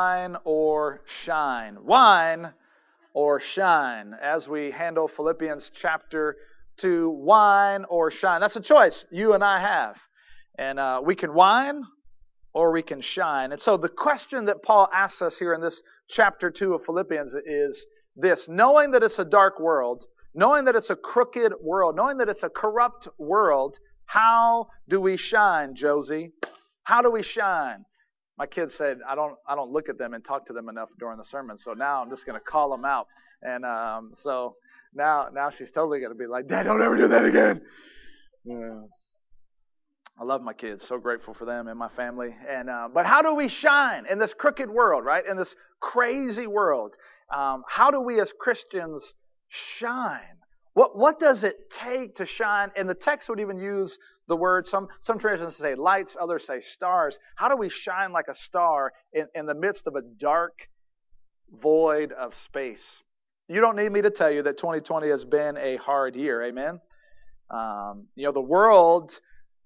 whine or shine. Whine or shine. As we handle Philippians chapter 2, whine or shine. That's a choice you and I have. And uh, we can whine or we can shine. And so the question that Paul asks us here in this chapter 2 of Philippians is this knowing that it's a dark world, knowing that it's a crooked world, knowing that it's a corrupt world, how do we shine, Josie? How do we shine? My kids said I don't I don't look at them and talk to them enough during the sermon, so now I'm just going to call them out. And um, so now now she's totally going to be like, Dad, don't ever do that again. Yeah. I love my kids. So grateful for them and my family. And uh, but how do we shine in this crooked world, right? In this crazy world, um, how do we as Christians shine? What what does it take to shine? And the text would even use the word. Some some translations say lights, others say stars. How do we shine like a star in, in the midst of a dark void of space? You don't need me to tell you that 2020 has been a hard year. Amen. Um, you know the world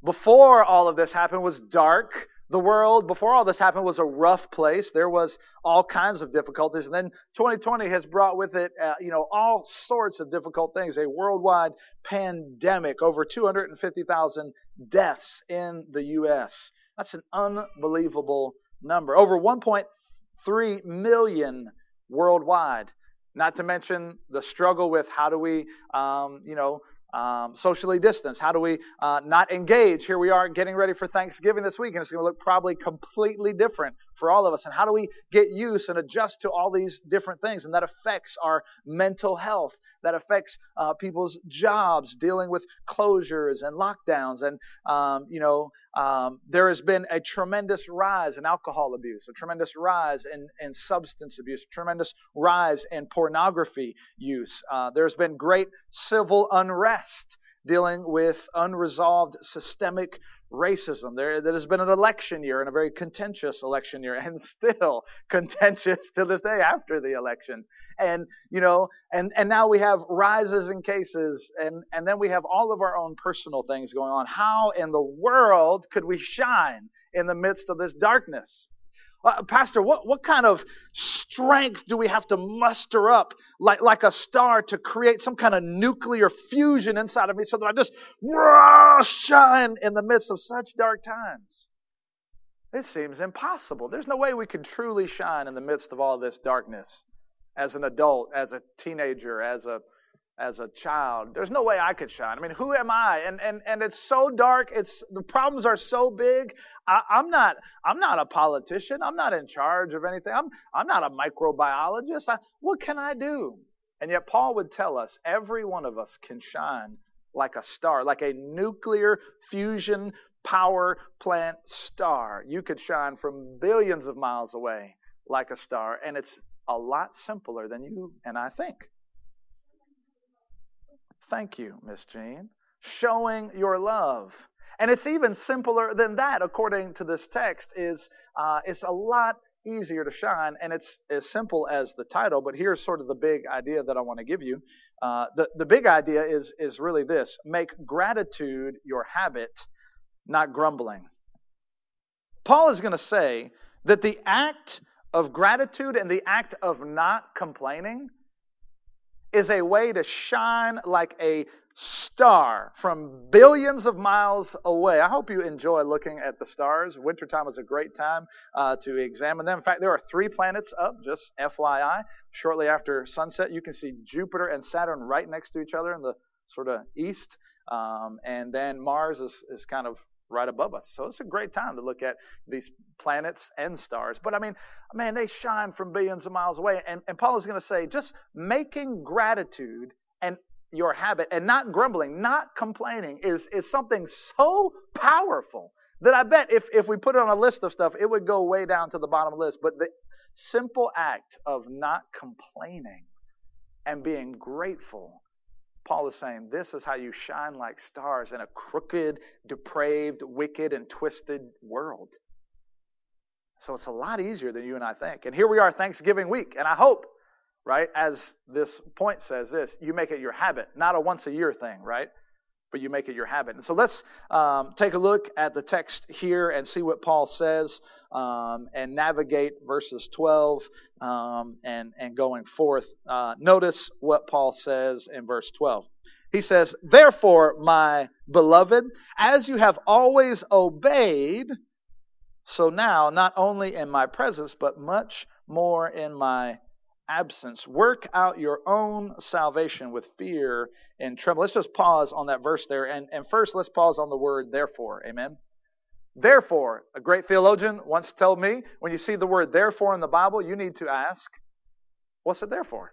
before all of this happened was dark. The world before all this happened was a rough place. There was all kinds of difficulties, and then 2020 has brought with it, uh, you know, all sorts of difficult things. A worldwide pandemic, over 250,000 deaths in the U.S. That's an unbelievable number. Over 1.3 million worldwide. Not to mention the struggle with how do we, um, you know, um, socially distance? How do we uh, not engage? Here we are getting ready for Thanksgiving this week, and it's going to look probably completely different for all of us. And how do we get used and adjust to all these different things? And that affects our mental health. That affects uh, people's jobs, dealing with closures and lockdowns. And, um, you know, um, there has been a tremendous rise in alcohol abuse, a tremendous rise in, in substance abuse, tremendous rise in pornography use. Uh, there's been great civil unrest dealing with unresolved systemic racism. There, there has been an election year and a very contentious election year, and still contentious to this day after the election. And you know, and and now we have rises in cases, and and then we have all of our own personal things going on. How in the world could we shine in the midst of this darkness? Uh, Pastor, what, what kind of strength do we have to muster up like, like a star to create some kind of nuclear fusion inside of me so that I just rah, shine in the midst of such dark times? It seems impossible. There's no way we could truly shine in the midst of all this darkness as an adult, as a teenager, as a as a child. There's no way I could shine. I mean, who am I? And and and it's so dark. It's the problems are so big. I, am not I'm not a politician. I'm not in charge of anything. I'm I'm not a microbiologist. I, what can I do? And yet Paul would tell us every one of us can shine like a star, like a nuclear fusion power plant star. You could shine from billions of miles away like a star, and it's a lot simpler than you and I think. Thank you, Miss Jean. Showing your love. And it's even simpler than that, according to this text, is uh, it's a lot easier to shine, and it's as simple as the title. But here's sort of the big idea that I want to give you. Uh, the the big idea is is really this: make gratitude your habit, not grumbling. Paul is going to say that the act of gratitude and the act of not complaining is a way to shine like a star from billions of miles away. I hope you enjoy looking at the stars. Wintertime is a great time uh, to examine them. In fact, there are three planets up, just FYI. Shortly after sunset, you can see Jupiter and Saturn right next to each other in the sort of east. Um, and then Mars is, is kind of right above us. So it's a great time to look at these planets and stars. But I mean, man, they shine from billions of miles away. And, and Paul is going to say, just making gratitude and your habit and not grumbling, not complaining is, is something so powerful that I bet if, if we put it on a list of stuff, it would go way down to the bottom of the list. But the simple act of not complaining and being grateful Paul is saying this is how you shine like stars in a crooked, depraved, wicked, and twisted world. So it's a lot easier than you and I think. And here we are, Thanksgiving week. And I hope, right, as this point says this, you make it your habit, not a once a year thing, right? But you make it your habit. And so let's um, take a look at the text here and see what Paul says um, and navigate verses 12 um, and, and going forth. Uh, notice what Paul says in verse 12. He says, Therefore, my beloved, as you have always obeyed, so now, not only in my presence, but much more in my absence. Work out your own salvation with fear and tremble. Let's just pause on that verse there. And, and first, let's pause on the word therefore. Amen. Therefore, a great theologian once told me when you see the word therefore in the Bible, you need to ask, what's it there for?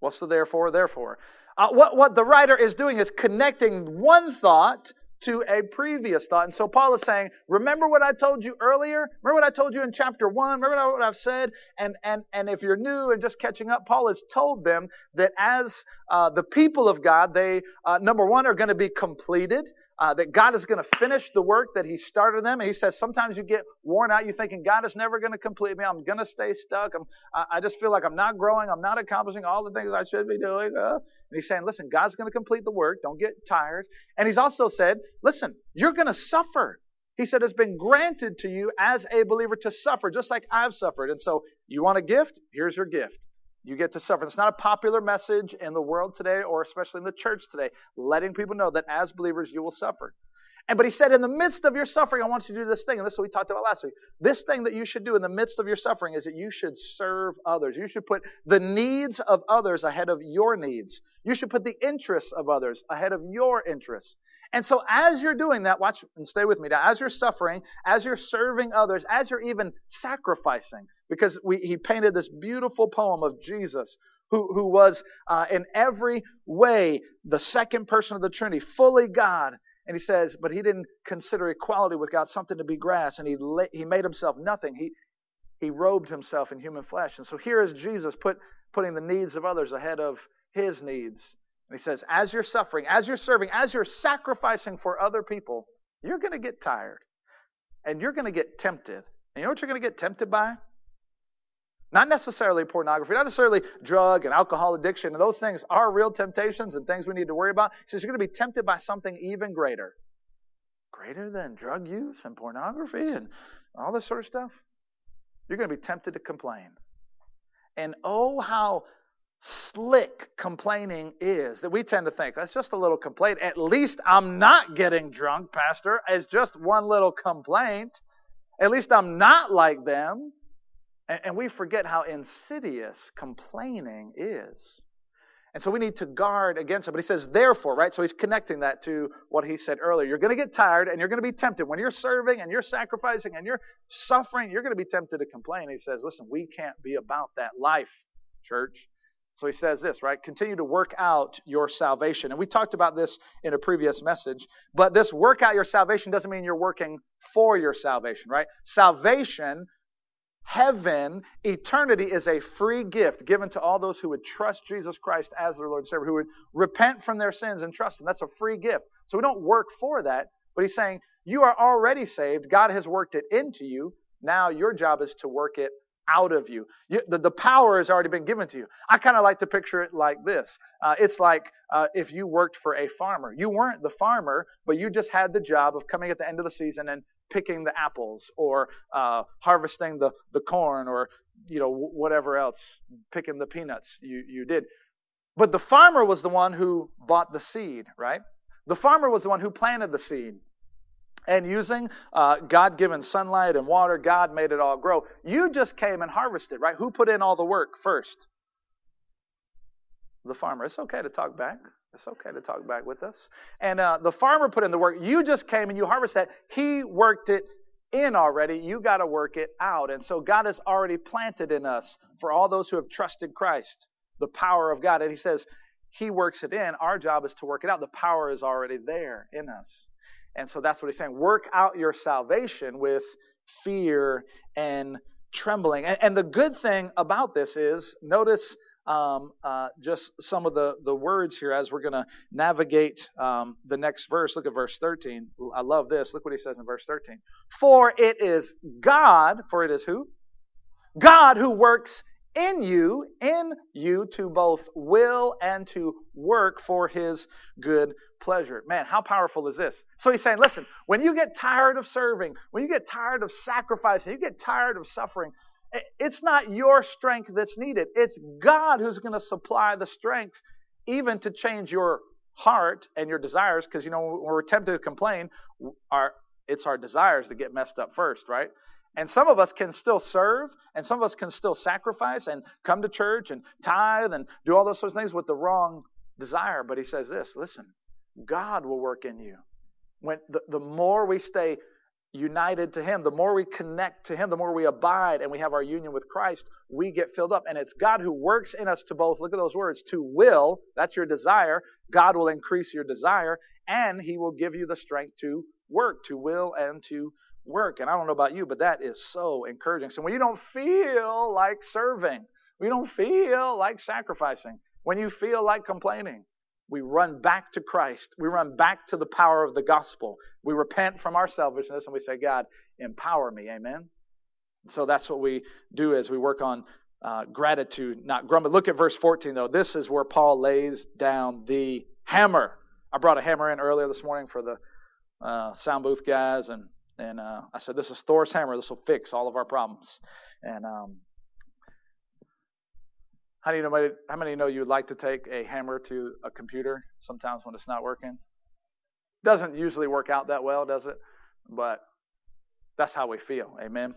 What's the therefore, therefore? Uh, what, what the writer is doing is connecting one thought to a previous thought. And so Paul is saying, remember what I told you earlier? Remember what I told you in chapter one? Remember what I've said? And, and, and if you're new and just catching up, Paul has told them that as uh, the people of God, they, uh, number one, are going to be completed uh, that God is going to finish the work that He started them. And He says sometimes you get worn out. You're thinking God is never going to complete me. I'm going to stay stuck. I'm, I, just feel like I'm not growing. I'm not accomplishing all the things I should be doing. Uh, and He's saying, listen, God's going to complete the work. Don't get tired. And He's also said, listen, you're going to suffer. He said, it's been granted to you as a believer to suffer, just like I've suffered. And so, you want a gift? Here's your gift. You get to suffer. It's not a popular message in the world today, or especially in the church today, letting people know that as believers you will suffer. And but he said, in the midst of your suffering, I want you to do this thing. And this is what we talked about last week. This thing that you should do in the midst of your suffering is that you should serve others. You should put the needs of others ahead of your needs. You should put the interests of others ahead of your interests. And so as you're doing that, watch and stay with me now. As you're suffering, as you're serving others, as you're even sacrificing, because we, he painted this beautiful poem of Jesus who, who was uh, in every way the second person of the Trinity, fully God and he says, but he didn't consider equality with God something to be grasped, and he he made himself nothing. He he robed himself in human flesh. And so here is Jesus put putting the needs of others ahead of his needs. And he says, as you're suffering, as you're serving, as you're sacrificing for other people, you're going to get tired, and you're going to get tempted. And you know what you're going to get tempted by? Not necessarily pornography, not necessarily drug and alcohol addiction. And those things are real temptations and things we need to worry about. He says you're going to be tempted by something even greater. Greater than drug use and pornography and all this sort of stuff. You're going to be tempted to complain. And oh, how slick complaining is that we tend to think that's just a little complaint. At least I'm not getting drunk, Pastor. It's just one little complaint. At least I'm not like them. And, we forget how insidious complaining is. And so we need to guard against it. But he says, therefore, right? So he's connecting that to what he said earlier. You're going to get tired and you're going to be tempted. When you're serving and you're sacrificing and you're suffering, you're going to be tempted to complain. He says, listen, we can't be about that life, church. So he says this, right? Continue to work out your salvation. And we talked about this in a previous message. But this work out your salvation doesn't mean you're working for your salvation, right? Salvation Heaven, eternity is a free gift given to all those who would trust Jesus Christ as their Lord and Savior, who would repent from their sins and trust Him. That's a free gift. So we don't work for that, but He's saying, You are already saved. God has worked it into you. Now your job is to work it out of you. you the, the, power has already been given to you. I kind of like to picture it like this. Uh, it's like uh, if you worked for a farmer. You weren't the farmer, but you just had the job of coming at the end of the season and picking the apples or uh, harvesting the, the corn or you know whatever else, picking the peanuts you, you did. But the farmer was the one who bought the seed, right? The farmer was the one who planted the seed. And using uh, God given sunlight and water, God made it all grow. You just came and harvested, right? Who put in all the work first? The farmer. It's okay to talk back. It's okay to talk back with us. And uh, the farmer put in the work. You just came and you harvest that. He worked it in already. You got to work it out. And so God has already planted in us for all those who have trusted Christ the power of God. And He says He works it in. Our job is to work it out. The power is already there in us. And so that's what He's saying. Work out your salvation with fear and trembling. And, and the good thing about this is, notice um, uh, just some of the, the words here as we're going to navigate um, the next verse. Look at verse 13. I love this. Look what he says in verse 13. For it is God, for it is who? God who works in you, in you to both will and to work for his good pleasure. Man, how powerful is this? So he's saying, listen, when you get tired of serving, when you get tired of sacrificing, you get tired of suffering, it's not your strength that's needed. It's God who's going to supply the strength even to change your heart and your desires because you know when we're tempted to complain our it's our desires that get messed up first right and some of us can still serve, and some of us can still sacrifice and come to church and tithe and do all those sorts of things with the wrong desire. But he says this listen, God will work in you. When the, the more we stay united to Him, the more we connect to Him, the more we abide and we have our union with Christ, we get filled up. And it's God who works in us to both, look at those words, to will, that's your desire. God will increase your desire, and He will give you the strength to work, to will, and to work. And I don't know about you, but that is so encouraging. So when you don't feel like serving, when you don't feel like sacrificing, when you feel like complaining, we run back to Christ. We run back to the power of the gospel. We repent from our selfishness and we say, God, empower me. Amen. So that's what we do as we work on uh, gratitude, not grumble. Look at verse 14, though. This is where Paul lays down the hammer. I brought a hammer in earlier this morning for the uh, sound booth guys, and and uh, I said, This is Thor's hammer. This will fix all of our problems. And um, how do you know? How many know you'd like to take a hammer to a computer sometimes when it's not working? Doesn't usually work out that well, does it? But that's how we feel. Amen.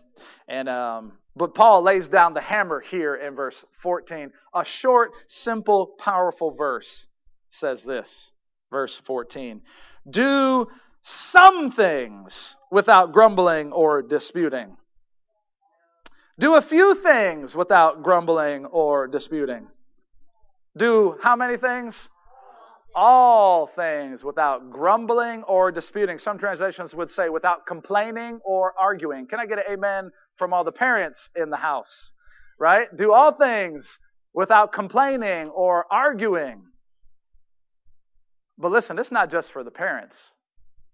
And um, but Paul lays down the hammer here in verse 14. A short, simple, powerful verse says this. Verse 14. Do some things without grumbling or disputing. Do a few things without grumbling or disputing. Do how many things? All things without grumbling or disputing. Some translations would say without complaining or arguing. Can I get an amen from all the parents in the house? Right? Do all things without complaining or arguing. But listen, it's not just for the parents.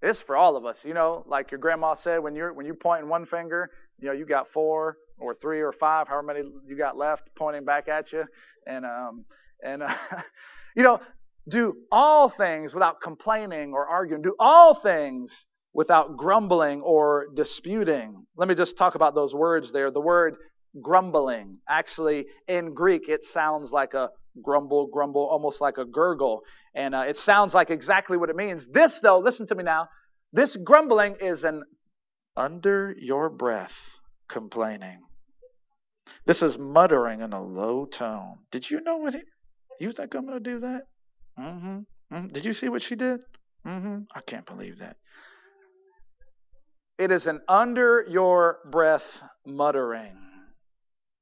It's for all of us. You know, like your grandma said, when you're when you're pointing one finger, you know, you got four or three or five, however many you got left, pointing back at you, and um and uh, you know, do all things without complaining or arguing. Do all things without grumbling or disputing. Let me just talk about those words there. The word grumbling, actually in Greek, it sounds like a grumble, grumble, almost like a gurgle. And uh, it sounds like exactly what it means. This, though, listen to me now. This grumbling is an under your breath complaining. This is muttering in a low tone. Did you know what it? You think I'm going to do that? Mm-hmm. mm-hmm. Did you see what she did? Mm-hmm. I can't believe that. It is an under your breath muttering.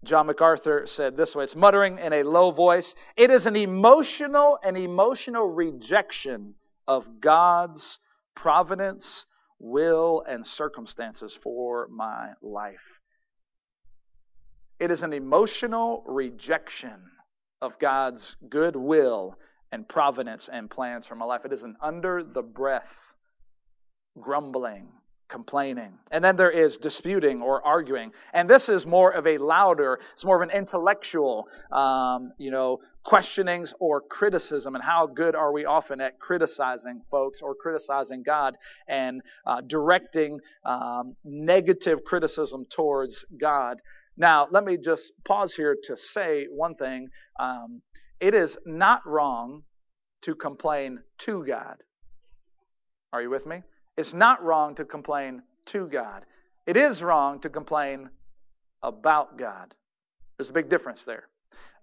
John MacArthur said this way it's muttering in a low voice. It is an emotional and emotional rejection of God's providence, will, and circumstances for my life. It is an emotional rejection of God's good will and providence and plans for my life. It is an under the breath grumbling complaining. And then there is disputing or arguing. And this is more of a louder, it's more of an intellectual, um, you know, questionings or criticism. And how good are we often at criticizing folks or criticizing God and uh, directing um, negative criticism towards God. Now, let me just pause here to say one thing. Um, it is not wrong to complain to God. Are you with me? It's not wrong to complain to God. It is wrong to complain about God. There's a big difference there.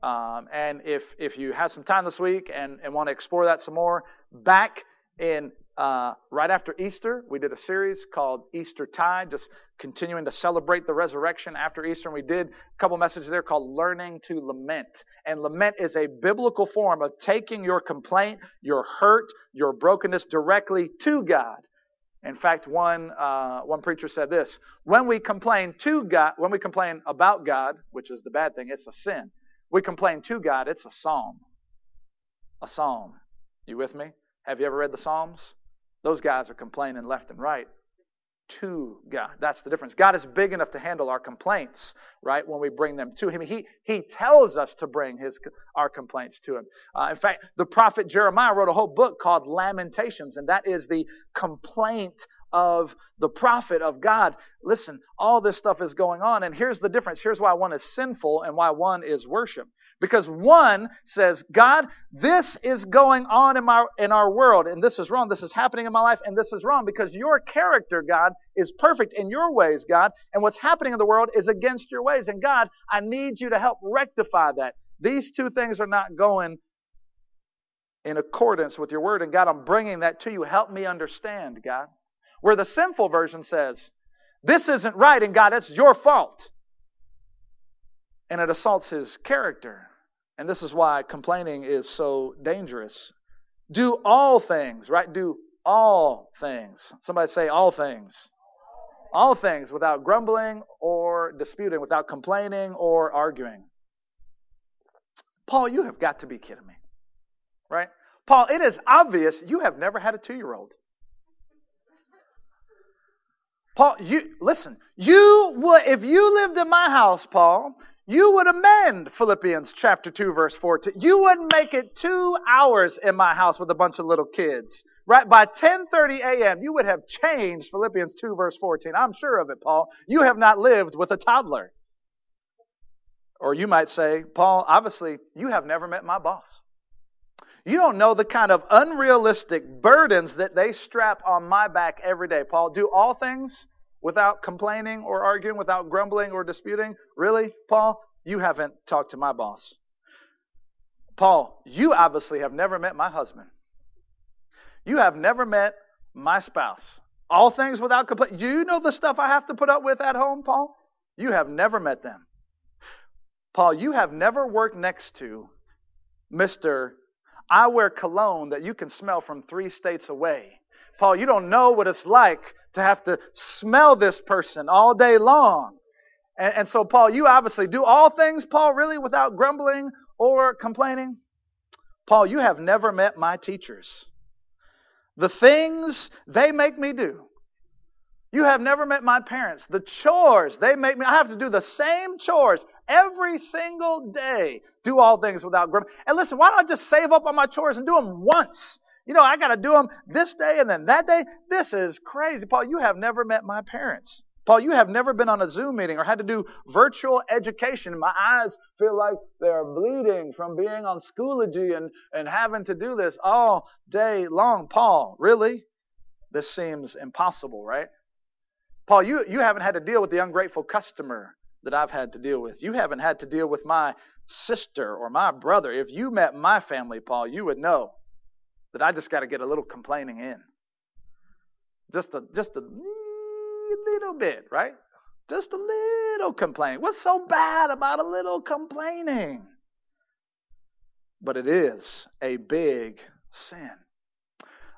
Um, and if if you have some time this week and, and want to explore that some more, back in uh, right after Easter, we did a series called Easter Tide, just continuing to celebrate the resurrection after Easter. And we did a couple messages there called Learning to Lament. And lament is a biblical form of taking your complaint, your hurt, your brokenness directly to God in fact, one uh, one preacher said this: when we complain to God, when we complain about God, which is the bad thing, it's a sin. We complain to God, it's a psalm. A psalm. You with me? Have you ever read the Psalms? Those guys are complaining left and right. To God. That's the difference. God is big enough to handle our complaints, right? When we bring them to Him, He He tells us to bring His our complaints to Him. Uh, in fact, the prophet Jeremiah wrote a whole book called Lamentations, and that is the complaint of the prophet of God. Listen, all this stuff is going on, and here's the difference. Here's why one is sinful and why one is worship. Because one says, God, this is going on in my in our world, and this is wrong. This is happening in my life, and this is wrong because your character, God, is perfect in your ways, God, and what's happening in the world is against your ways. And God, I need you to help rectify that. These two things are not going in accordance with your word. And God, I'm bringing that to you. Help me understand, God. Where the sinful version says, This isn't right, and God, it's your fault. And it assaults his character. And this is why complaining is so dangerous. Do all things, right? Do all things. Somebody say all things. All things without grumbling or disputing, without complaining or arguing. Paul, you have got to be kidding me. Right? Paul, it is obvious you have never had a two year old. Paul, you listen, you would if you lived in my house, Paul, you would amend Philippians chapter 2 verse 14. You wouldn't make it 2 hours in my house with a bunch of little kids. Right? By 10:30 a.m., you would have changed Philippians 2 verse 14. I'm sure of it, Paul. You have not lived with a toddler. Or you might say, Paul, obviously, you have never met my boss. You don't know the kind of unrealistic burdens that they strap on my back every day. Paul, do all things without complaining or arguing, without grumbling or disputing? Really, Paul? You haven't talked to my boss. Paul, you obviously have never met my husband. You have never met my spouse. All things without complaint. You know the stuff I have to put up with at home, Paul? You have never met them. Paul, you have never worked next to Mr. I wear cologne that you can smell from three states away. Paul, you don't know what it's like to have to smell this person all day long. And, and, so, Paul, you obviously do all things, Paul, really without grumbling or complaining. Paul, you have never met my teachers. The things they make me do, you have never met my parents. The chores they make me, I have to do the same chores every single day. Do all things without grumbling. And listen, why don't I just save up on my chores and do them once? You know, I got to do them this day and then that day. This is crazy. Paul, you have never met my parents. Paul, you have never been on a Zoom meeting or had to do virtual education. My eyes feel like they're bleeding from being on Schoology and, and having to do this all day long. Paul, really? This seems impossible, right? Paul, you, you haven't had to deal with the ungrateful customer that I've had to deal with. You haven't had to deal with my sister or my brother. If you met my family, Paul, you would know that I just got to get a little complaining in. Just a just a little bit, right? Just a little complaining. What's so bad about a little complaining? But it is a big sin.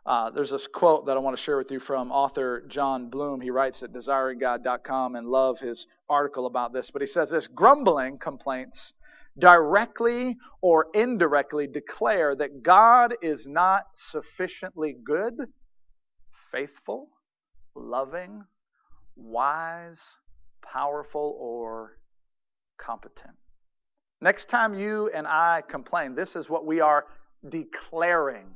Uh, there's this quote that I want to share with you from author Jon Bloom. He writes at desiringgod.com and love his article about this. But he says this grumbling complaints directly or indirectly declare that God is not sufficiently good, faithful, loving, wise, powerful, or competent. Next time you and I complain, this is what we are declaring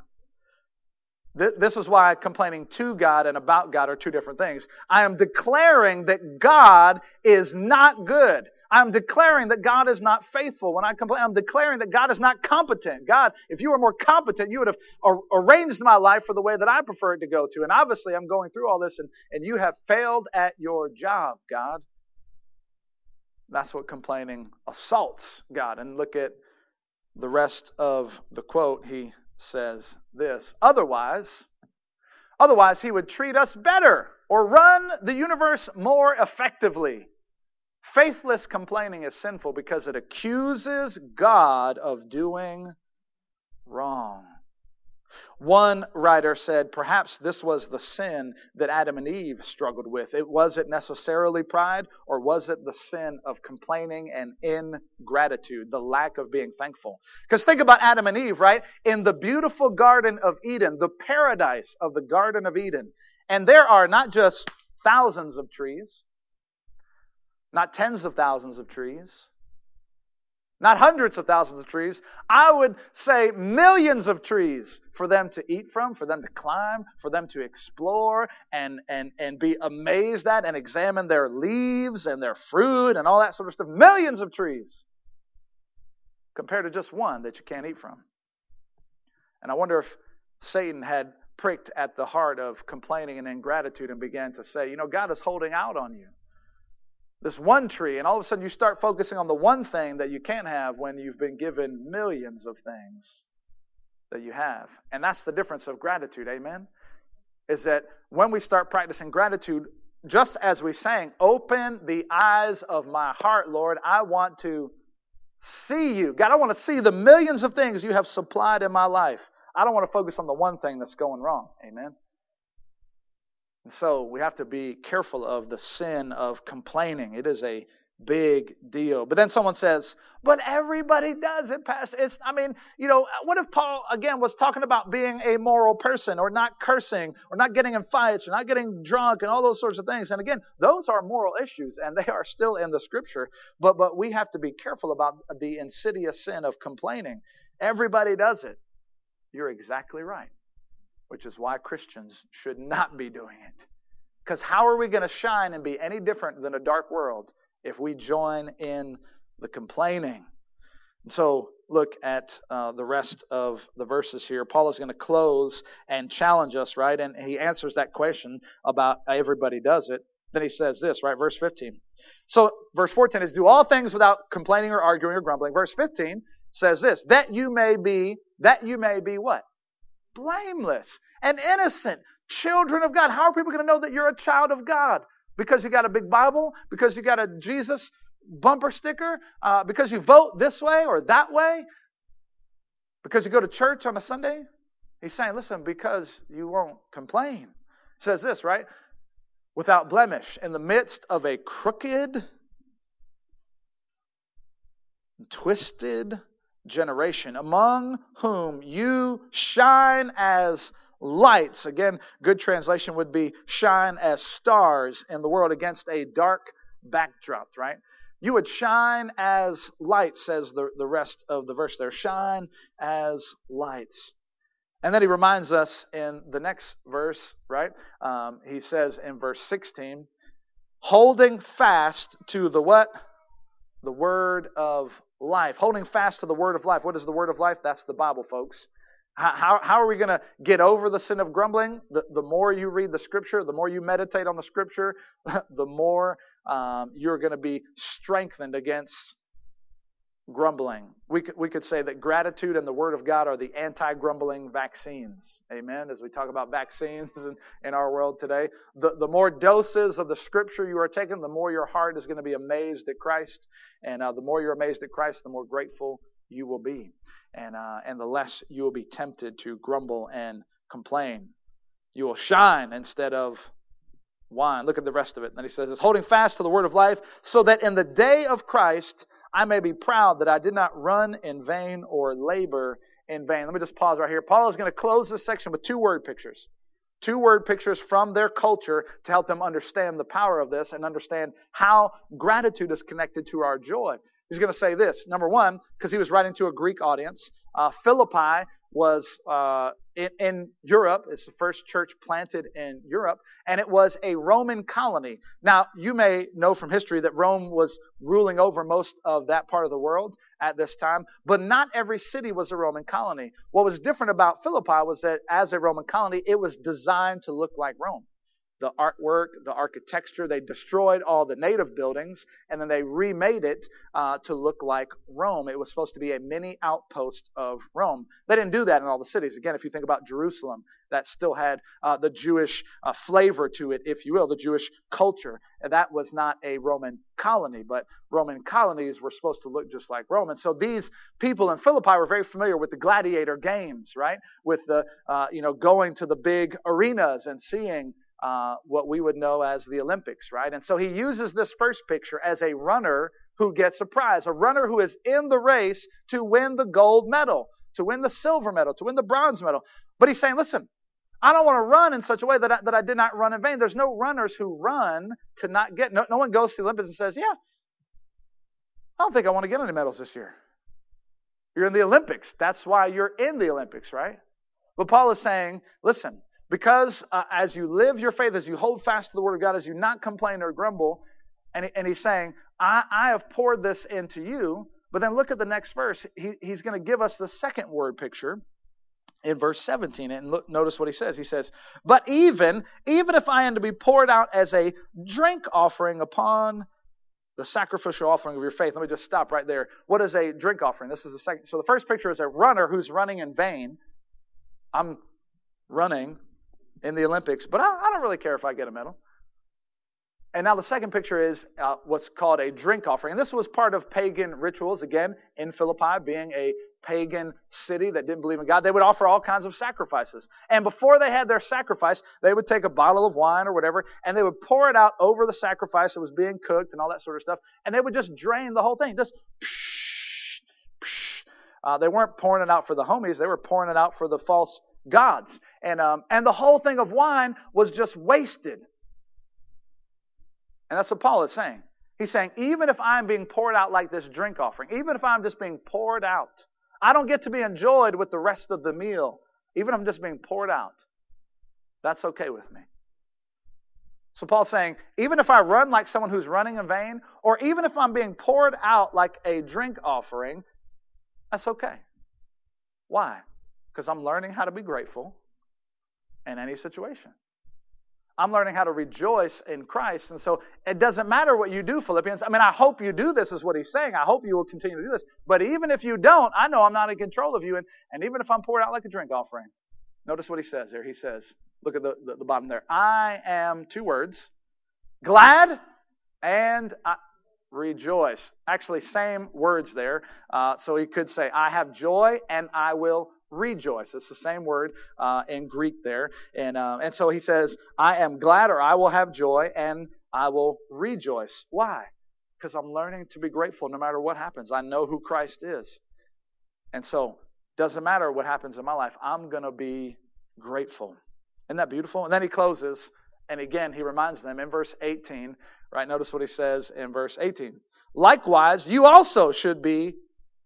this is why complaining to God and about God are two different things. I am declaring that God is not good. I'm declaring that God is not faithful. When I complain, I'm declaring that God is not competent. God, if you were more competent, you would have ar- arranged my life for the way that I prefer it to go to. And obviously, I'm going through all this, and, and you have failed at your job, God. That's what complaining assaults God. And look at the rest of the quote. He says this. Otherwise, otherwise he would treat us better or run the universe more effectively. Faithless complaining is sinful because it accuses God of doing wrong. One writer said perhaps this was the sin that Adam and Eve struggled with. It was it necessarily pride or was it the sin of complaining and ingratitude, the lack of being thankful? Because think about Adam and Eve, right? In the beautiful garden of Eden, the paradise of the garden of Eden. And there are not just thousands of trees, not tens of thousands of trees, not hundreds of thousands of trees. I would say millions of trees for them to eat from, for them to climb, for them to explore and, and, and be amazed at and examine their leaves and their fruit and all that sort of stuff. Millions of trees compared to just one that you can't eat from. And I wonder if Satan had pricked at the heart of complaining and ingratitude and began to say, you know, God is holding out on you. This one tree, and all of a sudden you start focusing on the one thing that you can't have when you've been given millions of things that you have. And that's the difference of gratitude, amen? Is that when we start practicing gratitude, just as we sang, open the eyes of my heart, Lord, I want to see you. God, I want to see the millions of things you have supplied in my life. I don't want to focus on the one thing that's going wrong. Amen. And so we have to be careful of the sin of complaining. It is a big deal. But then someone says, but everybody does it, Pastor. It's, I mean, you know, what if Paul, again, was talking about being a moral person or not cursing or not getting in fights or not getting drunk and all those sorts of things? And again, those are moral issues and they are still in the scripture. But, but we have to be careful about the insidious sin of complaining. Everybody does it. You're exactly right, which is why Christians should not be doing it. Because how are we going to shine and be any different than a dark world if we join in the complaining. And So look at uh, the rest of the verses here. Paul is going to close and challenge us, right? And he answers that question about everybody does it. Then he says this, right? Verse 15. So verse 14 is do all things without complaining or arguing or grumbling. Verse 15 says this, that you may be, that you may be what? Blameless and innocent, children of God. How are people going to know that you're a child of God? Because you got a big Bible? Because you got a Jesus bumper sticker? Uh, because you vote this way or that way? Because you go to church on a Sunday? He's saying, listen, because you won't complain. It says this, right? Without blemish, in the midst of a crooked, twisted generation, among whom you shine as lights. Again, good translation would be shine as stars in the world against a dark backdrop, right? You would shine as lights, says the, the rest of the verse there. Shine as lights. And then he reminds us in the next verse, right? Um, he says in verse 16, holding fast to the what? The word of life. Holding fast to the word of life. What is the word of life? That's the Bible, folks. How, how are we going to get over the sin of grumbling? The, the more you read the scripture, the more you meditate on the scripture, the more um, you're going to be strengthened against grumbling. We could, we could say that gratitude and the Word of God are the anti grumbling vaccines. Amen. As we talk about vaccines in, in our world today, the, the more doses of the Scripture you are taking, the more your heart is going to be amazed at Christ. And uh, the more you're amazed at Christ, the more grateful you will be and, uh, and the less you will be tempted to grumble and complain. You will shine instead of whine. Look at the rest of it. And then he says, It's holding fast to the word of life, so that in the day of Christ I may be proud that I did not run in vain or labor in vain. Let me just pause right here. Paul is going to close this section with two word pictures. Two word pictures from their culture to help them understand the power of this and understand how gratitude is connected to our joy. He's going to say this. Number one, because he was writing to a Greek audience, uh, Philippi was uh, in, in, Europe. It's the first church planted in Europe, and it was a Roman colony. Now, you may know from history that Rome was ruling over most of that part of the world at this time, but not every city was a Roman colony. What was different about Philippi was that as a Roman colony, it was designed to look like Rome the artwork, the architecture. They destroyed all the native buildings and then they remade it uh, to look like Rome. It was supposed to be a mini outpost of Rome. They didn't do that in all the cities. Again, if you think about Jerusalem, that still had uh, the Jewish uh, flavor to it, if you will, the Jewish culture. And that was not a Roman colony, but Roman colonies were supposed to look just like Rome. And so these people in Philippi were very familiar with the gladiator games, right? With the, uh, you know, going to the big arenas and seeing uh, what we would know as the Olympics, right? And so he uses this first picture as a runner who gets a prize, a runner who is in the race to win the gold medal, to win the silver medal, to win the bronze medal. But he's saying, listen, I don't want to run in such a way that I, that I did not run in vain. There's no runners who run to not get. No, no one goes to the Olympics and says, Yeah, I don't think I want to get any medals this year. You're in the Olympics. That's why you're in the Olympics, right? But Paul is saying, listen, because uh, as you live your faith, as you hold fast to the word of God, as you not complain or grumble, and, and he's saying, I, I have poured this into you. But then look at the next verse. He, he's going to give us the second word picture in verse 17 and look, notice what he says he says but even even if i am to be poured out as a drink offering upon the sacrificial offering of your faith let me just stop right there what is a drink offering this is the second so the first picture is a runner who's running in vain i'm running in the olympics but i, I don't really care if i get a medal and now the second picture is uh, what's called a drink offering. And this was part of pagan rituals, again, in Philippi, being a pagan city that didn't believe in God. They would offer all kinds of sacrifices. And before they had their sacrifice, they would take a bottle of wine or whatever, and they would pour it out over the sacrifice that was being cooked and all that sort of stuff. And they would just drain the whole thing. Just psh, psh. Uh, they weren't pouring it out for the homies, they were pouring it out for the false gods. And, um, and the whole thing of wine was just wasted. And that's what Paul is saying. He's saying, even if I'm being poured out like this drink offering, even if I'm just being poured out, I don't get to be enjoyed with the rest of the meal, even if I'm just being poured out. That's okay with me. So Paul's saying, even if I run like someone who's running in vain, or even if I'm being poured out like a drink offering, that's okay. Why? Because I'm learning how to be grateful in any situation. I'm learning how to rejoice in Christ. And so it doesn't matter what you do, Philippians. I mean, I hope you do this, is what he's saying. I hope you will continue to do this. But even if you don't, I know I'm not in control of you. And, and even if I'm poured out like a drink offering, notice what he says there. He says, look at the, the, the bottom there. I am, two words, glad and I, rejoice. Actually, same words there. Uh, so he could say, I have joy and I will rejoice. It's the same word uh, in Greek there. And, uh, and so he says, I am glad or I will have joy and I will rejoice. Why? Because I'm learning to be grateful no matter what happens. I know who Christ is. And so, doesn't matter what happens in my life, I'm going to be grateful. Isn't that beautiful? And then he closes, and again, he reminds them in verse 18, right? Notice what he says in verse 18. Likewise, you also should be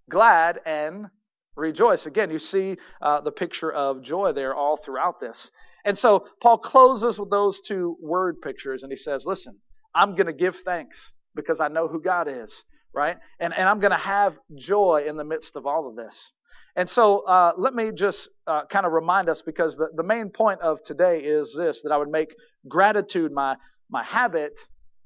glad and rejoice. Again, you see uh, the picture of joy there all throughout this. And so Paul closes with those two word pictures and he says, Listen, I'm going to give thanks because I know who God is, right? And, and I'm going to have joy in the midst of all of this. And so uh, let me just uh, kind of remind us because the, the main point of today is this that I would make gratitude my, my habit,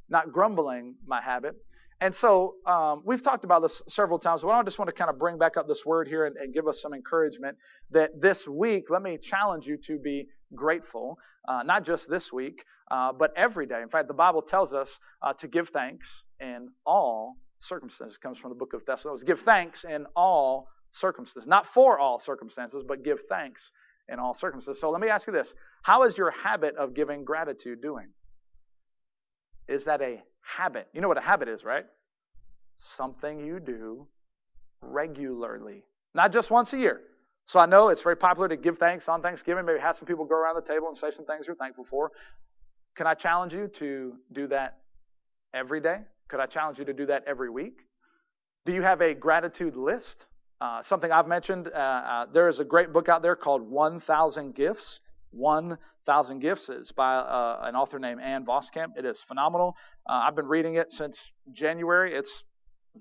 not grumbling my habit. And so um, we've talked about this several times, but I just want to kind of bring back up this word here and, and give us some encouragement that this week, let me challenge you to be grateful, uh, not just this week, uh, but every day. In fact, the Bible tells us uh, to give thanks in all circumstances. It comes from the book of Thessalonians. Give thanks in all circumstances, not for all circumstances, but give thanks in all circumstances. So let me ask you this How is your habit of giving gratitude doing? Is that a habit. You know what a habit is, right? Something you do regularly, not just once a year. So I know it's very popular to give thanks on Thanksgiving, maybe have some people go around the table and say some things you're thankful for. Can I challenge you to do that every day? Could I challenge you to do that every week? Do you have a gratitude list? Uh, something I've mentioned, uh, uh, there is a great book out there called 1,000 Gifts. 1,000 Gifts. It's by uh, an author named Ann Voskamp. It is phenomenal. Uh, I've been reading it since January. It's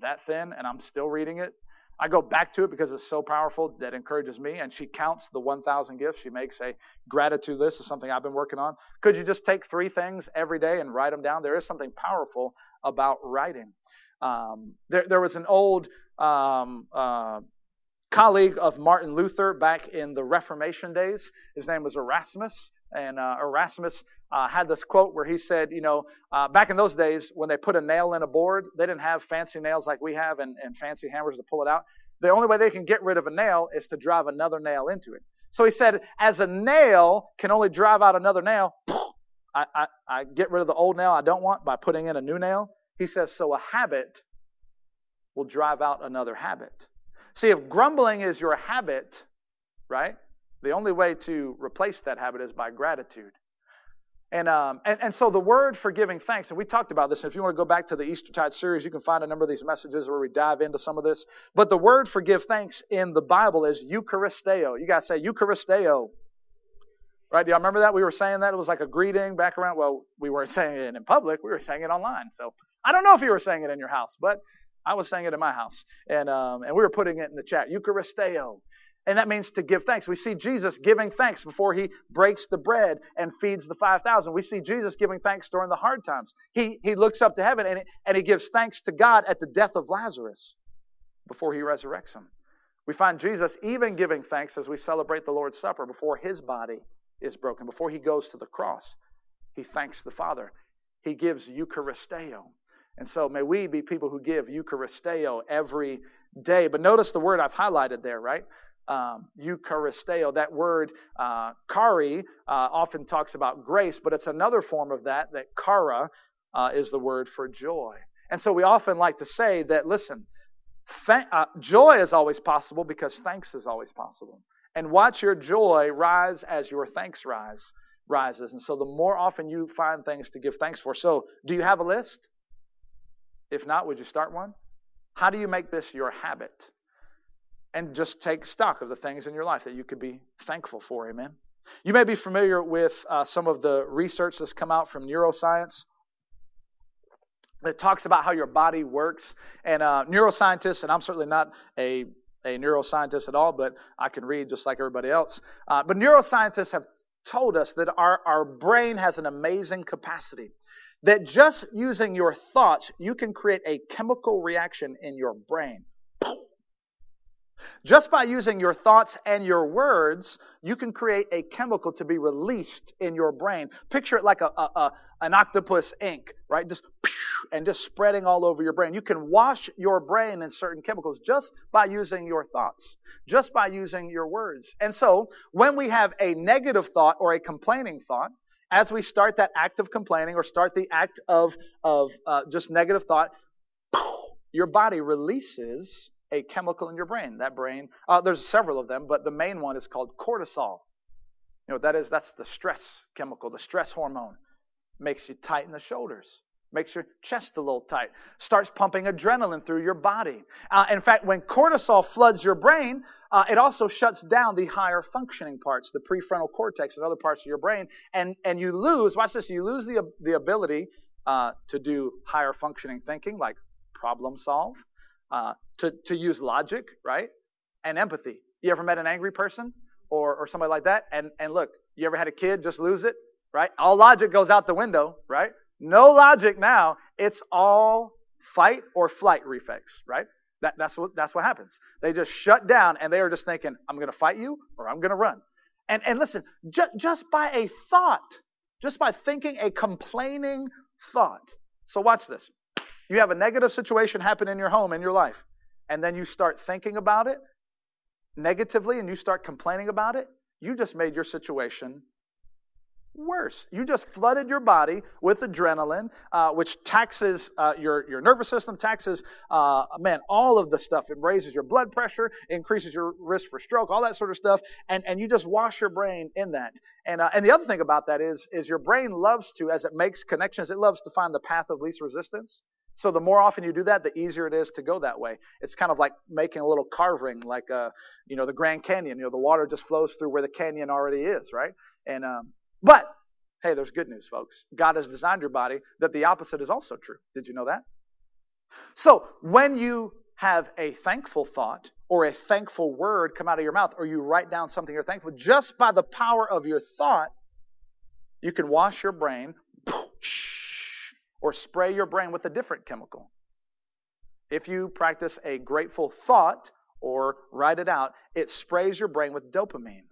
that thin, and I'm still reading it. I go back to it because it's so powerful that encourages me. And she counts the 1,000 gifts. She makes a gratitude list of something I've been working on. Could you just take three things every day and write them down? There is something powerful about writing. Um, there, there was an old um, uh, colleague of Martin Luther back in the Reformation days. His name was Erasmus. And uh, Erasmus uh, had this quote where he said, you know, uh, back in those days, when they put a nail in a board, they didn't have fancy nails like we have and, and fancy hammers to pull it out. The only way they can get rid of a nail is to drive another nail into it. So he said, as a nail can only drive out another nail, I, I, I get rid of the old nail I don't want by putting in a new nail. He says, so a habit will drive out another habit. See, if grumbling is your habit, right? The only way to replace that habit is by gratitude. And, um, and, and so the word for giving thanks, and we talked about this. If you want to go back to the Eastertide series, you can find a number of these messages where we dive into some of this. But the word for give thanks in the Bible is Eucharisteo. You guys say Eucharisteo. Right? Do y'all remember that? We were saying that. It was like a greeting back around. Well, we weren't saying it in public. We were saying it online. So I don't know if you were saying it in your house, but I was saying it in my house. And, um, and we were putting it in the chat. Eucharisteo. And that means to give thanks. We see Jesus giving thanks before he breaks the bread and feeds the 5,000. We see Jesus giving thanks during the hard times. He, he looks up to heaven and, and he gives thanks to God at the death of Lazarus before he resurrects him. We find Jesus even giving thanks as we celebrate the Lord's Supper before his body is broken, before he goes to the cross. He thanks the Father. He gives Eucharisteo. And so may we be people who give Eucharisteo every day. But notice the word I've highlighted there, right? um, Eucharisteo. That word uh, kari uh, often talks about grace, but it's another form of that, that kara uh, is the word for joy. And so we often like to say that, listen, uh, joy is always possible because thanks is always possible. And watch your joy rise as your thanks rise rises. And so the more often you find things to give thanks for. So do you have a list? If not, would you start one? How do you make this your habit? and just take stock of the things in your life that you could be thankful for. Amen. You may be familiar with uh, some of the research that's come out from neuroscience that talks about how your body works. And uh, neuroscientists, and I'm certainly not a a neuroscientist at all, but I can read just like everybody else. Uh, but neuroscientists have told us that our, our brain has an amazing capacity. That just using your thoughts, you can create a chemical reaction in your brain. Just by using your thoughts and your words, you can create a chemical to be released in your brain. Picture it like a, a, a an octopus ink, right? Just and just spreading all over your brain. You can wash your brain in certain chemicals just by using your thoughts, just by using your words. And so, when we have a negative thought or a complaining thought, as we start that act of complaining or start the act of of uh, just negative thought, your body releases a chemical in your brain. That brain, uh, there's several of them, but the main one is called cortisol. You know, that is, that's the stress chemical, the stress hormone. Makes you tighten the shoulders, makes your chest a little tight, starts pumping adrenaline through your body. Uh, in fact, when cortisol floods your brain, uh, it also shuts down the higher functioning parts, the prefrontal cortex and other parts of your brain, and, and you lose, watch this, you lose the, the ability uh, to do higher functioning thinking, like problem solve, uh, to, to use logic, right? And empathy. You ever met an angry person or, or somebody like that? And, and look, you ever had a kid just lose it, right? All logic goes out the window, right? No logic now. It's all fight or flight reflex, right? That, that's what that's what happens. They just shut down and they are just thinking, I'm going to fight you or I'm going to run. And and listen, ju- just by a thought, just by thinking a complaining thought. So watch this. You have a negative situation happen in your home, in your life, and then you start thinking about it negatively and you start complaining about it, you just made your situation worse. You just flooded your body with adrenaline, uh, which taxes uh, your, your nervous system, taxes, uh, man, all of the stuff. It raises your blood pressure, increases your risk for stroke, all that sort of stuff. And, and you just wash your brain in that. And, uh, and the other thing about that is, is your brain loves to, as it makes connections, it loves to find the path of least resistance. So the more often you do that, the easier it is to go that way. It's kind of like making a little carving, like uh, you know, the Grand Canyon. You know, the water just flows through where the canyon already is, right? And um, but hey, there's good news, folks. God has designed your body that the opposite is also true. Did you know that? So when you have a thankful thought or a thankful word come out of your mouth, or you write down something you're thankful, just by the power of your thought, you can wash your brain or spray your brain with a different chemical. If you practice a grateful thought or write it out, it sprays your brain with dopamine.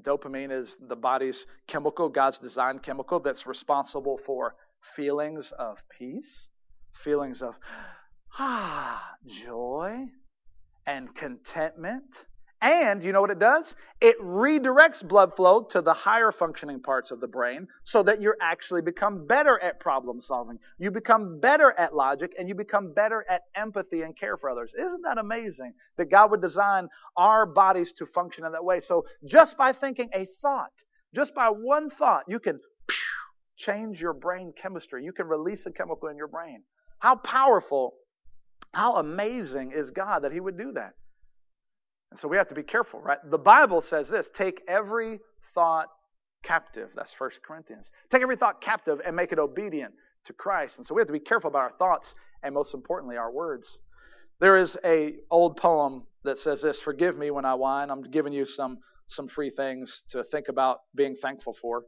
Dopamine is the body's chemical, God's designed chemical that's responsible for feelings of peace, feelings of ah, joy and contentment And you know what it does? It redirects blood flow to the higher functioning parts of the brain so that you actually become better at problem solving. You become better at logic and you become better at empathy and care for others. Isn't that amazing that God would design our bodies to function in that way? So just by thinking a thought, just by one thought, you can change your brain chemistry. You can release a chemical in your brain. How powerful, how amazing is God that He would do that? And so we have to be careful, right? The Bible says this take every thought captive. That's First Corinthians. Take every thought captive and make it obedient to Christ. And so we have to be careful about our thoughts and most importantly our words. There is a old poem that says this, forgive me when I whine. I'm giving you some some free things to think about being thankful for.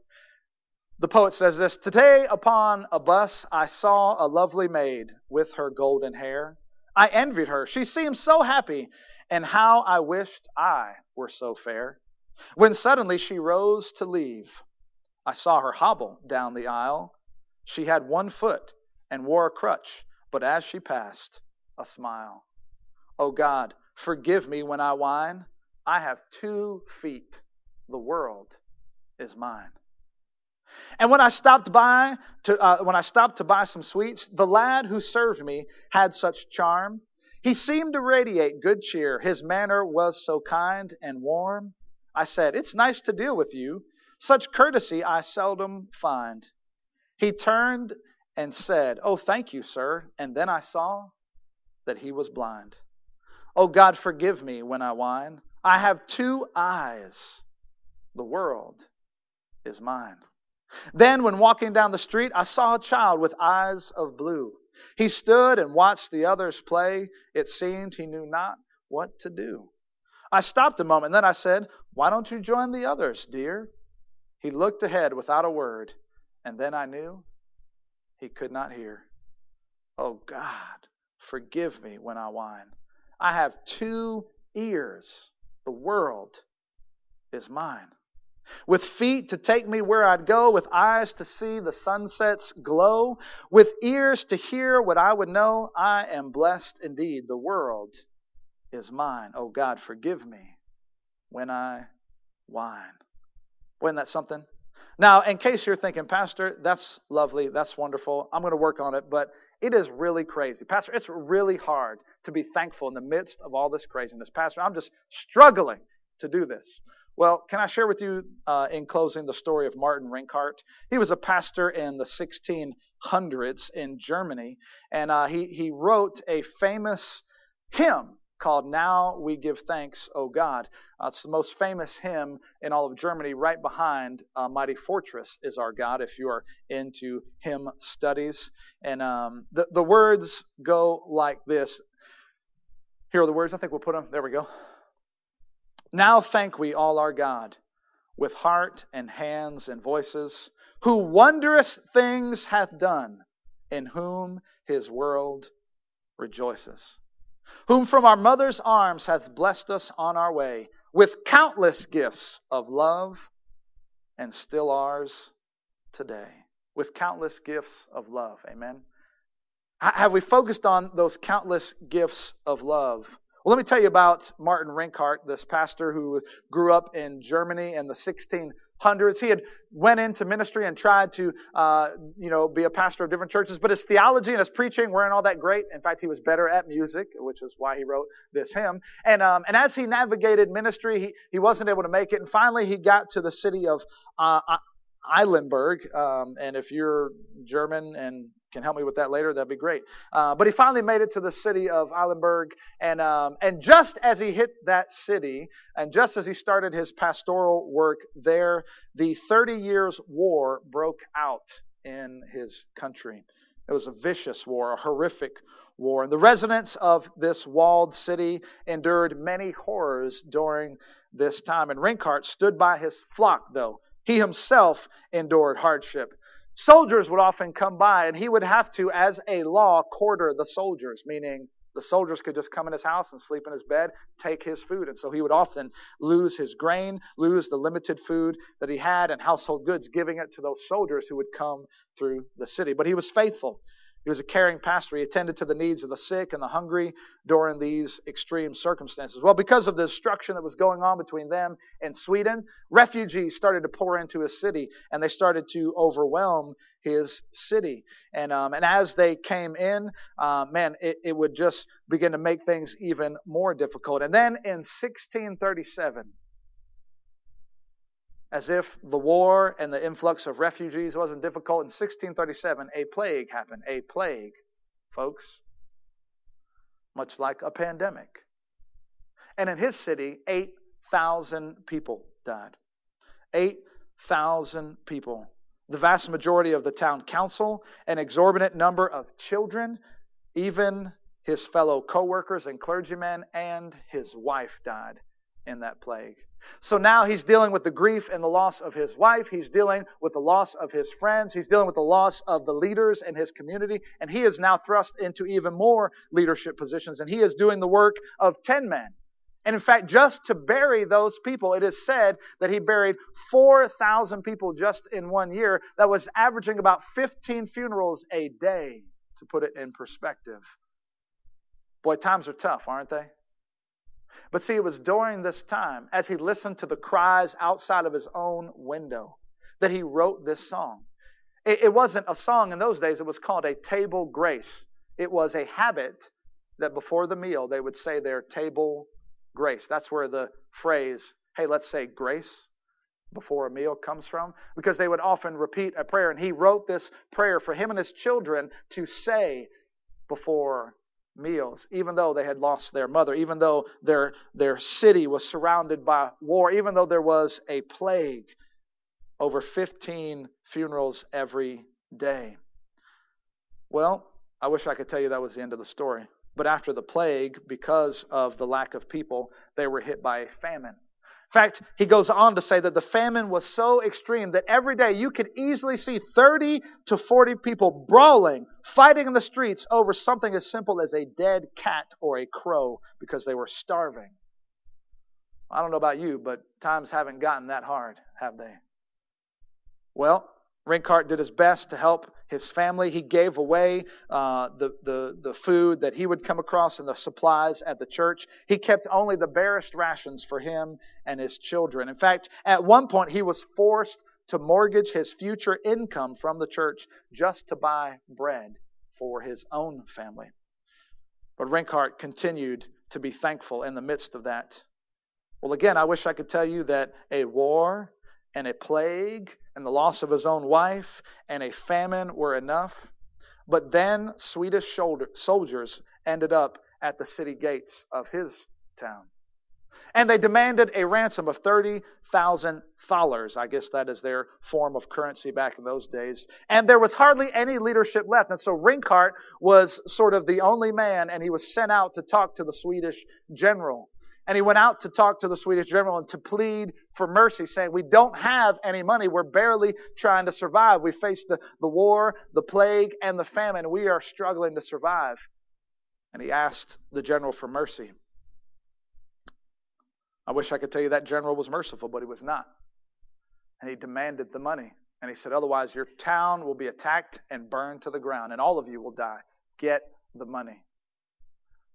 The poet says this, today upon a bus I saw a lovely maid with her golden hair. I envied her. She seemed so happy and how I wished I were so fair. When suddenly she rose to leave, I saw her hobble down the aisle. She had one foot and wore a crutch, but as she passed, a smile. Oh God, forgive me when I whine. I have two feet. The world is mine. And when I stopped by to uh, when I stopped to buy some sweets, the lad who served me had such charm he seemed to radiate good cheer. His manner was so kind and warm. I said, It's nice to deal with you. Such courtesy I seldom find. He turned and said, Oh, thank you, sir. And then I saw that he was blind. Oh, God, forgive me when I whine. I have two eyes. The world is mine. Then, when walking down the street, I saw a child with eyes of blue. He stood and watched the others play. It seemed he knew not what to do. I stopped a moment, then I said, Why don't you join the others, dear? He looked ahead without a word, and then I knew he could not hear. Oh God, forgive me when I whine. I have two ears. The world is mine with feet to take me where I'd go, with eyes to see the sunset's glow, with ears to hear what I would know. I am blessed indeed. The world is mine. Oh God, forgive me when I whine. Wasn't that something? Now, in case you're thinking, Pastor, that's lovely, that's wonderful, I'm going to work on it, but it is really crazy. Pastor, it's really hard to be thankful in the midst of all this craziness. Pastor, I'm just struggling to do this. Well, can I share with you uh, in closing the story of Martin Rinkart? He was a pastor in the 1600s in Germany, and uh, he, he wrote a famous hymn called Now We Give Thanks, O God. Uh, it's the most famous hymn in all of Germany. Right behind uh, Mighty Fortress is our God, if you are into hymn studies. And um, the, the words go like this. Here are the words. I think we'll put them. There we go. Now thank we all our God with heart and hands and voices, who wondrous things hath done, in whom his world rejoices, whom from our mother's arms hath blessed us on our way with countless gifts of love, and still ours today. With countless gifts of love. Amen. Have we focused on those countless gifts of love? Well, let me tell you about Martin Rinkart, this pastor who grew up in Germany in the 1600s. He had went into ministry and tried to, uh, you know, be a pastor of different churches, but his theology and his preaching weren't all that great. In fact, he was better at music, which is why he wrote this hymn. And um, and as he navigated ministry, he he wasn't able to make it. And finally, he got to the city of uh, Eilenburg. Um, and if you're German and can help me with that later, that'd be great. Uh, but he finally made it to the city of Eilenburg, and um, and just as he hit that city, and just as he started his pastoral work there, the Thirty Years' War broke out in his country. It was a vicious war, a horrific war, and the residents of this walled city endured many horrors during this time. And Rinkart stood by his flock, though he himself endured hardship. Soldiers would often come by, and he would have to, as a law, quarter the soldiers, meaning the soldiers could just come in his house and sleep in his bed, take his food. And so he would often lose his grain, lose the limited food that he had and household goods, giving it to those soldiers who would come through the city. But he was faithful. He was a caring pastor. He attended to the needs of the sick and the hungry during these extreme circumstances. Well, because of the destruction that was going on between them and Sweden, refugees started to pour into his city and they started to overwhelm his city. And, um, and as they came in, uh, man, it, it would just begin to make things even more difficult. And then in 1637, as if the war and the influx of refugees wasn't difficult. In 1637, a plague happened. A plague, folks, much like a pandemic. And in his city, 8,000 people died. 8,000 people. The vast majority of the town council, an exorbitant number of children, even his fellow co workers and clergymen, and his wife died in that plague. So now he's dealing with the grief and the loss of his wife. He's dealing with the loss of his friends. He's dealing with the loss of the leaders in his community. And he is now thrust into even more leadership positions. And he is doing the work of 10 men. And in fact, just to bury those people, it is said that he buried 4,000 people just in one year. That was averaging about 15 funerals a day, to put it in perspective. Boy, times are tough, aren't they? But see, it was during this time, as he listened to the cries outside of his own window, that he wrote this song. It, it wasn't a song in those days, it was called a table grace. It was a habit that before the meal they would say their table grace. That's where the phrase, hey, let's say grace before a meal comes from, because they would often repeat a prayer. And he wrote this prayer for him and his children to say before meals, even though they had lost their mother, even though their, their city was surrounded by war, even though there was a plague, over 15 funerals every day. Well, I wish I could tell you that was the end of the story. But after the plague, because of the lack of people, they were hit by a famine. In fact, he goes on to say that the famine was so extreme that every day you could easily see 30 to 40 people brawling, fighting in the streets over something as simple as a dead cat or a crow because they were starving. I don't know about you, but times haven't gotten that hard, have they? Well, Rinkart did his best to help his family. He gave away uh, the, the, the food that he would come across and the supplies at the church. He kept only the barest rations for him and his children. In fact, at one point, he was forced to mortgage his future income from the church just to buy bread for his own family. But Rinkart continued to be thankful in the midst of that. Well, again, I wish I could tell you that a war and a plague and the loss of his own wife and a famine were enough. But then Swedish soldiers ended up at the city gates of his town. And they demanded a ransom of 30,000 thalers. I guess that is their form of currency back in those days. And there was hardly any leadership left. And so Rinkart was sort of the only man, and he was sent out to talk to the Swedish general. And he went out to talk to the Swedish general and to plead for mercy, saying, We don't have any money. We're barely trying to survive. We face the, the war, the plague, and the famine. We are struggling to survive. And he asked the general for mercy. I wish I could tell you that general was merciful, but he was not. And he demanded the money. And he said, Otherwise, your town will be attacked and burned to the ground, and all of you will die. Get the money.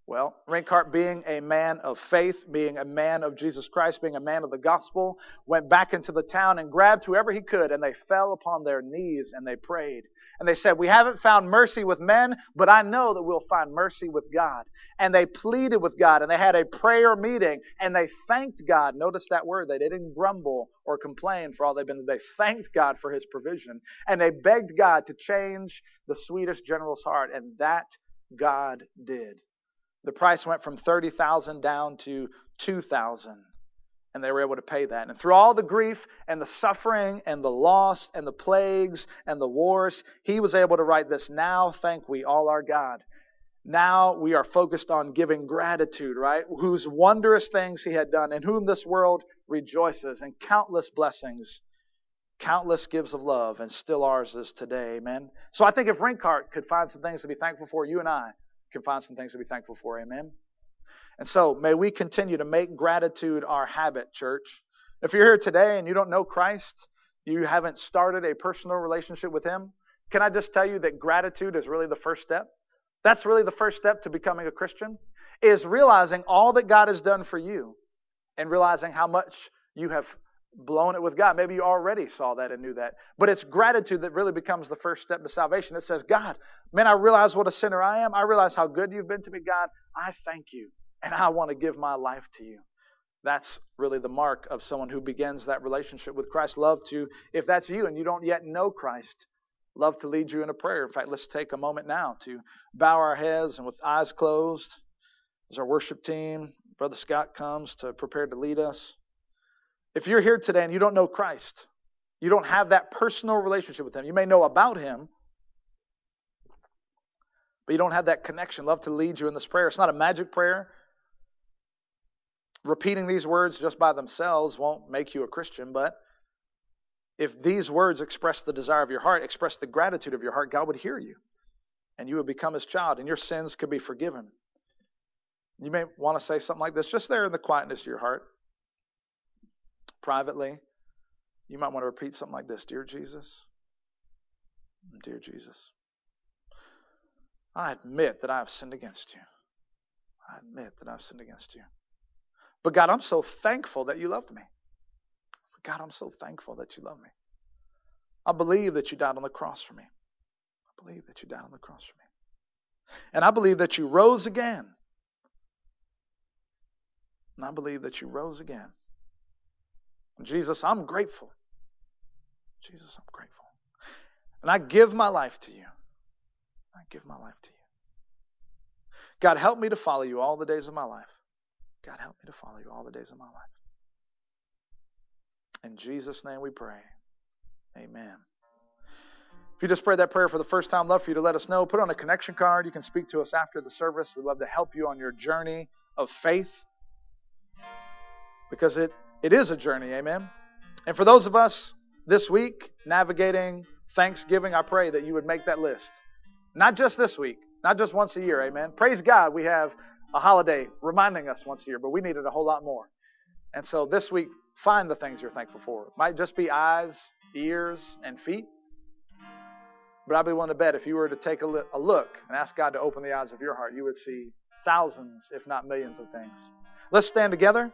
Well, Rinkart, being a man of faith, being a man of Jesus Christ, being a man of the gospel, went back into the town and grabbed whoever he could, and they fell upon their knees and they prayed. And they said, We haven't found mercy with men, but I know that we'll find mercy with God. And they pleaded with God, and they had a prayer meeting, and they thanked God. Notice that word. They didn't grumble or complain for all they've been. They thanked God for his provision, and they begged God to change the Swedish general's heart, and that God did. The price went from 30,000 down to 2,000 and they were able to pay that. And through all the grief and the suffering and the loss and the plagues and the wars, he was able to write this. Now thank we all our God. Now we are focused on giving gratitude, right? Whose wondrous things he had done, in whom this world rejoices, and countless blessings, countless gifts of love, and still ours is today. Amen. So I think if Rinkart could find some things to be thankful for, you and I can find some things to be thankful for. Amen. And so may we continue to make gratitude our habit, church. If you're here today and you don't know Christ, you haven't started a personal relationship with Him, Can I just tell you that gratitude is really the first step? That's really the first step to becoming a Christian is realizing all that God has done for you and realizing how much you have blown it with God. Maybe you already saw that and knew that. But it's gratitude that really becomes the first step to salvation. It says, God, man, I realize what a sinner I am. I realize how good you've been to me, God. I thank you. And I want to give my life to you. That's really the mark of someone who begins that relationship with Christ. Love to, if that's you and you don't yet know Christ, love to lead you in a prayer. In fact, let's take a moment now to bow our heads and with eyes closed as our worship team, Brother Scott comes to prepare to lead us. If you're here today and you don't know Christ, you don't have that personal relationship with Him, you may know about Him, but you don't have that connection. Love to lead you in this prayer. It's not a magic prayer. Repeating these words just by themselves won't make you a Christian, but if these words express the desire of your heart, express the gratitude of your heart, God would hear you and you would become His child and your sins could be forgiven. You may want to say something like this just there in the quietness of your heart. Privately, you might want to repeat something like this Dear Jesus, Dear Jesus, I admit that I have sinned against you. I admit that I've sinned against you. But God, I'm so thankful that you loved me. God, I'm so thankful that you love me. I believe that you died on the cross for me. I believe that you died on the cross for me. And I believe that you rose again and I believe that you rose again. Jesus, I'm grateful. Jesus, I'm grateful. And I give my life to you. I give my life to you. God, help me to follow you all the days of my life. God, help me to follow you all the days of my life. In Jesus' name we pray. Amen. If you just prayed that prayer for the first time, love for you to let us know. Put on a connection card. You can speak to us after the service. We'd love to help you on your journey of faith because it, it is a journey, amen? And for those of us this week navigating Thanksgiving, I pray that you would make that list. Not just this week, not just once a year, amen? Praise God, we have a holiday reminding us once a year, but we needed a whole lot more. And so this week, find the things you're thankful for. It might just be eyes, ears, and feet. But I'd be willing to bet if you were to take a look and ask God to open the eyes of your heart, you would see thousands, if not millions, of things. Let's stand together.